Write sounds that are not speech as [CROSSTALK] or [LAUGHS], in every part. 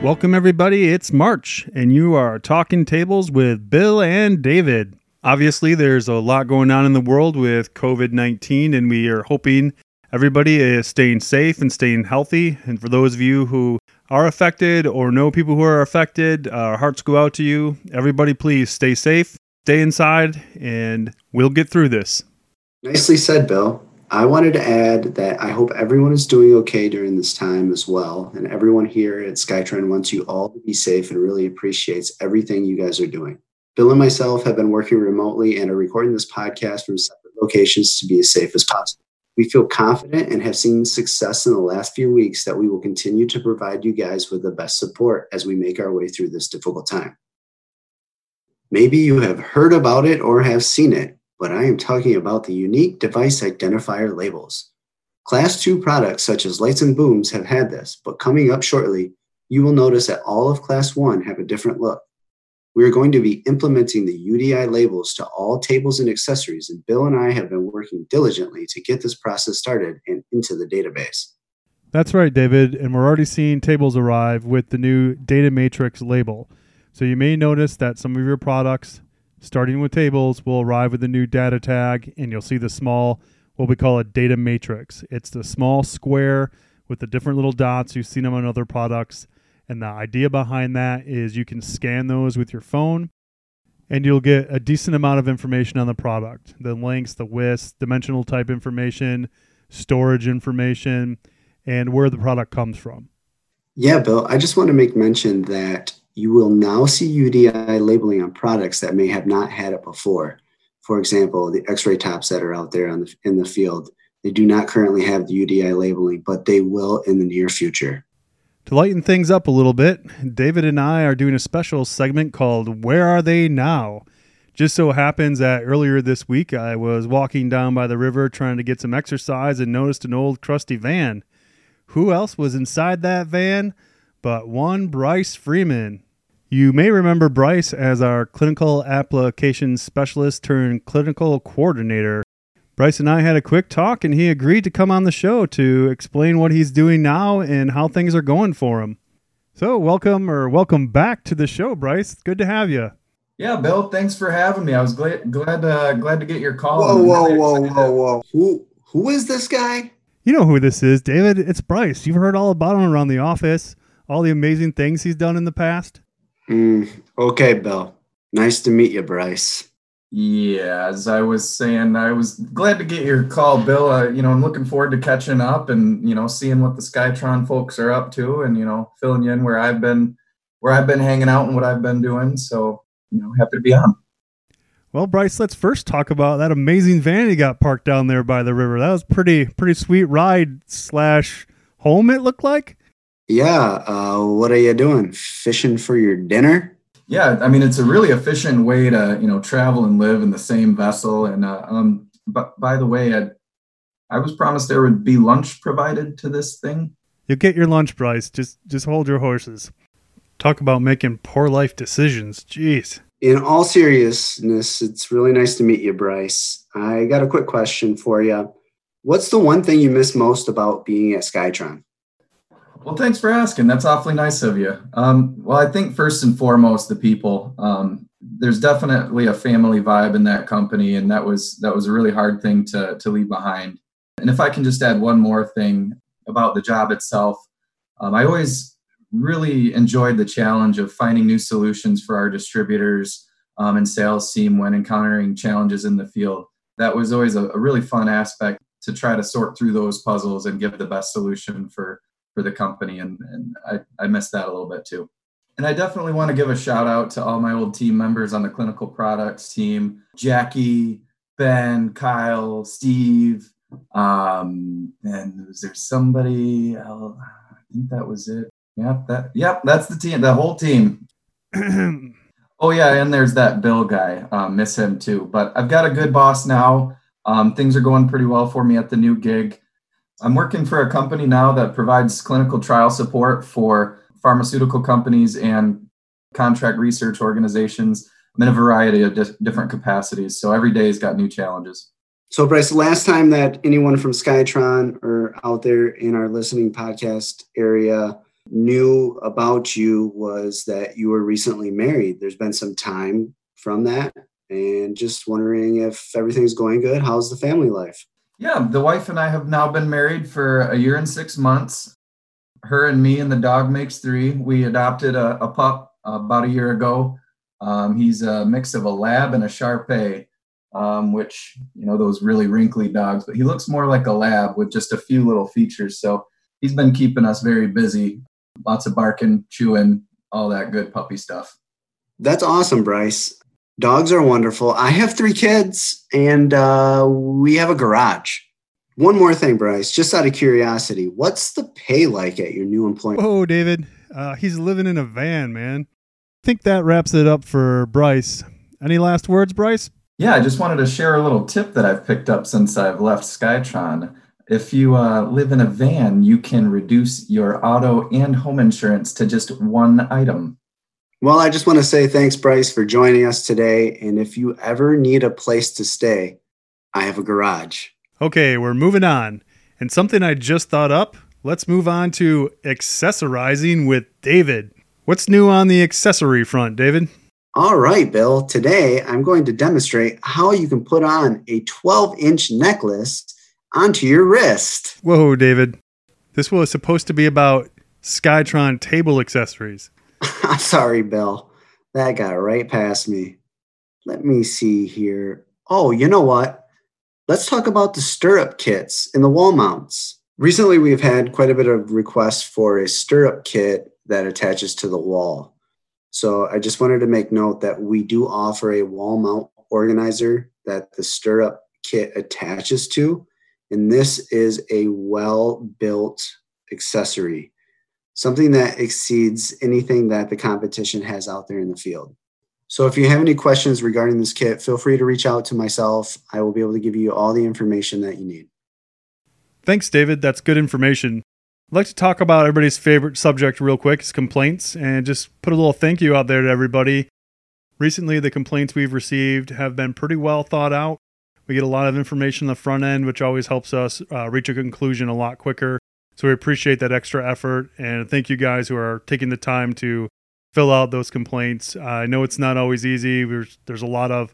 Welcome, everybody. It's March, and you are talking tables with Bill and David. Obviously, there's a lot going on in the world with COVID 19, and we are hoping everybody is staying safe and staying healthy. And for those of you who are affected or know people who are affected, our hearts go out to you. Everybody, please stay safe, stay inside, and we'll get through this. Nicely said, Bill. I wanted to add that I hope everyone is doing okay during this time as well. And everyone here at Skytron wants you all to be safe and really appreciates everything you guys are doing. Bill and myself have been working remotely and are recording this podcast from separate locations to be as safe as possible. We feel confident and have seen success in the last few weeks that we will continue to provide you guys with the best support as we make our way through this difficult time. Maybe you have heard about it or have seen it, but I am talking about the unique device identifier labels. Class 2 products such as lights and booms have had this, but coming up shortly, you will notice that all of Class 1 have a different look. We are going to be implementing the UDI labels to all tables and accessories, and Bill and I have been working diligently to get this process started and into the database. That's right, David, and we're already seeing tables arrive with the new Data Matrix label. So you may notice that some of your products starting with tables, we'll arrive with a new data tag, and you'll see the small, what we call a data matrix. It's the small square with the different little dots. You've seen them on other products. And the idea behind that is you can scan those with your phone and you'll get a decent amount of information on the product the links, the widths, dimensional type information, storage information, and where the product comes from. Yeah, Bill, I just want to make mention that you will now see UDI labeling on products that may have not had it before. For example, the X-ray tops that are out there the, in the field, they do not currently have the UDI labeling, but they will in the near future. To lighten things up a little bit, David and I are doing a special segment called Where Are They Now? Just so happens that earlier this week I was walking down by the river trying to get some exercise and noticed an old crusty van. Who else was inside that van but one Bryce Freeman? You may remember Bryce as our clinical applications specialist turned clinical coordinator. Bryce and I had a quick talk, and he agreed to come on the show to explain what he's doing now and how things are going for him. So, welcome or welcome back to the show, Bryce. good to have you. Yeah, Bill. Thanks for having me. I was glad glad uh, glad to get your call. Whoa, whoa, whoa, whoa, whoa! Who who is this guy? You know who this is, David. It's Bryce. You've heard all about him around the office, all the amazing things he's done in the past. Mm, okay, Bill. Nice to meet you, Bryce. Yeah, as I was saying, I was glad to get your call, Bill. Uh, you know, I'm looking forward to catching up and you know seeing what the Skytron folks are up to, and you know filling you in where I've been, where I've been hanging out and what I've been doing. So you know, happy to be on. Well, Bryce, let's first talk about that amazing van you got parked down there by the river. That was pretty pretty sweet ride slash home. It looked like. Yeah. Uh, what are you doing? Fishing for your dinner? Yeah, I mean it's a really efficient way to you know travel and live in the same vessel. And uh, um, but by the way, I, I was promised there would be lunch provided to this thing. You'll get your lunch, Bryce. Just just hold your horses. Talk about making poor life decisions. Jeez. In all seriousness, it's really nice to meet you, Bryce. I got a quick question for you. What's the one thing you miss most about being at Skytron? Well, thanks for asking. That's awfully nice of you. Um, well, I think first and foremost, the people. Um, there's definitely a family vibe in that company, and that was that was a really hard thing to to leave behind. And if I can just add one more thing about the job itself, um, I always really enjoyed the challenge of finding new solutions for our distributors um, and sales team when encountering challenges in the field. That was always a, a really fun aspect to try to sort through those puzzles and give the best solution for for the company. And, and I, I miss that a little bit too. And I definitely want to give a shout out to all my old team members on the clinical products team Jackie, Ben, Kyle, Steve. Um, and was there somebody else? I think that was it. Yep, that yep, that's the team, the whole team. [CLEARS THROAT] oh yeah, and there's that Bill guy. Um, miss him too. But I've got a good boss now. Um, things are going pretty well for me at the new gig. I'm working for a company now that provides clinical trial support for pharmaceutical companies and contract research organizations. I'm in a variety of di- different capacities. So every day has got new challenges. So, Bryce, last time that anyone from Skytron or out there in our listening podcast area knew about you was that you were recently married. There's been some time from that, and just wondering if everything's going good. How's the family life? Yeah, the wife and I have now been married for a year and six months. Her and me and the dog makes three. We adopted a, a pup about a year ago. Um, he's a mix of a lab and a Shar Pei, um, which, you know, those really wrinkly dogs, but he looks more like a lab with just a few little features. So he's been keeping us very busy. Lots of barking, chewing, all that good puppy stuff. That's awesome, Bryce. Dogs are wonderful. I have three kids and uh, we have a garage. One more thing, Bryce, just out of curiosity, what's the pay like at your new employment? Oh, David, uh, he's living in a van, man. I think that wraps it up for Bryce. Any last words, Bryce? Yeah, I just wanted to share a little tip that I've picked up since I've left Skytron. If you uh, live in a van, you can reduce your auto and home insurance to just one item. Well, I just want to say thanks, Bryce, for joining us today. And if you ever need a place to stay, I have a garage. Okay, we're moving on. And something I just thought up let's move on to accessorizing with David. What's new on the accessory front, David? All right, Bill. Today I'm going to demonstrate how you can put on a 12 inch necklace onto your wrist. Whoa, David. This was supposed to be about Skytron table accessories. [LAUGHS] I'm sorry, Bill. That got right past me. Let me see here. Oh, you know what? Let's talk about the stirrup kits and the wall mounts. Recently, we've had quite a bit of requests for a stirrup kit that attaches to the wall. So I just wanted to make note that we do offer a wall mount organizer that the stirrup kit attaches to. And this is a well built accessory something that exceeds anything that the competition has out there in the field. So if you have any questions regarding this kit, feel free to reach out to myself. I will be able to give you all the information that you need. Thanks, David. That's good information. I'd like to talk about everybody's favorite subject real quick is complaints and just put a little thank you out there to everybody. Recently, the complaints we've received have been pretty well thought out. We get a lot of information on the front end, which always helps us uh, reach a conclusion a lot quicker. So we appreciate that extra effort and thank you guys who are taking the time to fill out those complaints. I know it's not always easy. There's, there's a lot of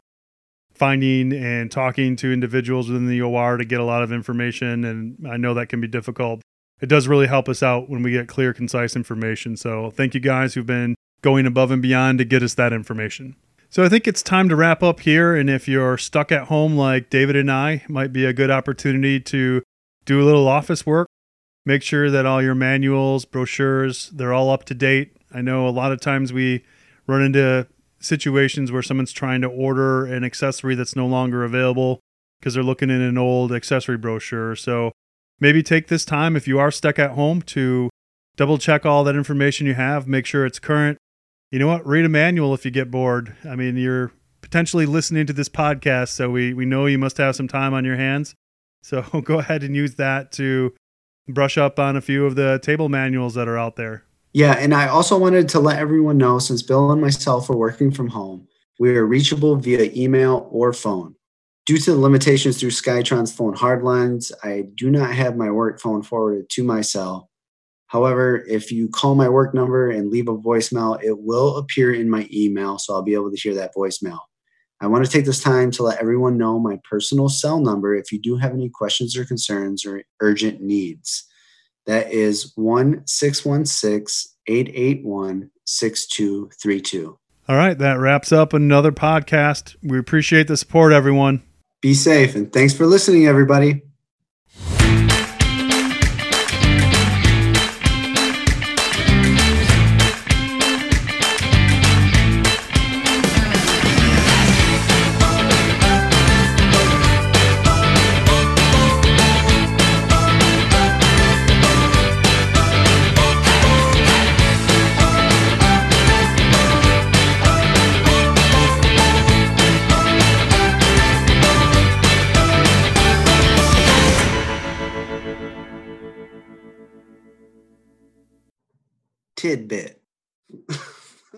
finding and talking to individuals within the OR to get a lot of information, and I know that can be difficult. It does really help us out when we get clear, concise information. So thank you guys who've been going above and beyond to get us that information. So I think it's time to wrap up here. And if you're stuck at home like David and I, might be a good opportunity to do a little office work make sure that all your manuals, brochures, they're all up to date. I know a lot of times we run into situations where someone's trying to order an accessory that's no longer available because they're looking in an old accessory brochure. So maybe take this time if you are stuck at home to double check all that information you have, make sure it's current. You know what? Read a manual if you get bored. I mean, you're potentially listening to this podcast, so we, we know you must have some time on your hands. So [LAUGHS] go ahead and use that to brush up on a few of the table manuals that are out there. Yeah, and I also wanted to let everyone know since Bill and myself are working from home, we are reachable via email or phone. Due to the limitations through Skytron's phone hardlines, I do not have my work phone forwarded to my cell. However, if you call my work number and leave a voicemail, it will appear in my email, so I'll be able to hear that voicemail. I want to take this time to let everyone know my personal cell number if you do have any questions or concerns or urgent needs. That is 1 616 881 6232. All right, that wraps up another podcast. We appreciate the support, everyone. Be safe and thanks for listening, everybody. Tidbit [LAUGHS]